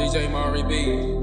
DJ Mari B.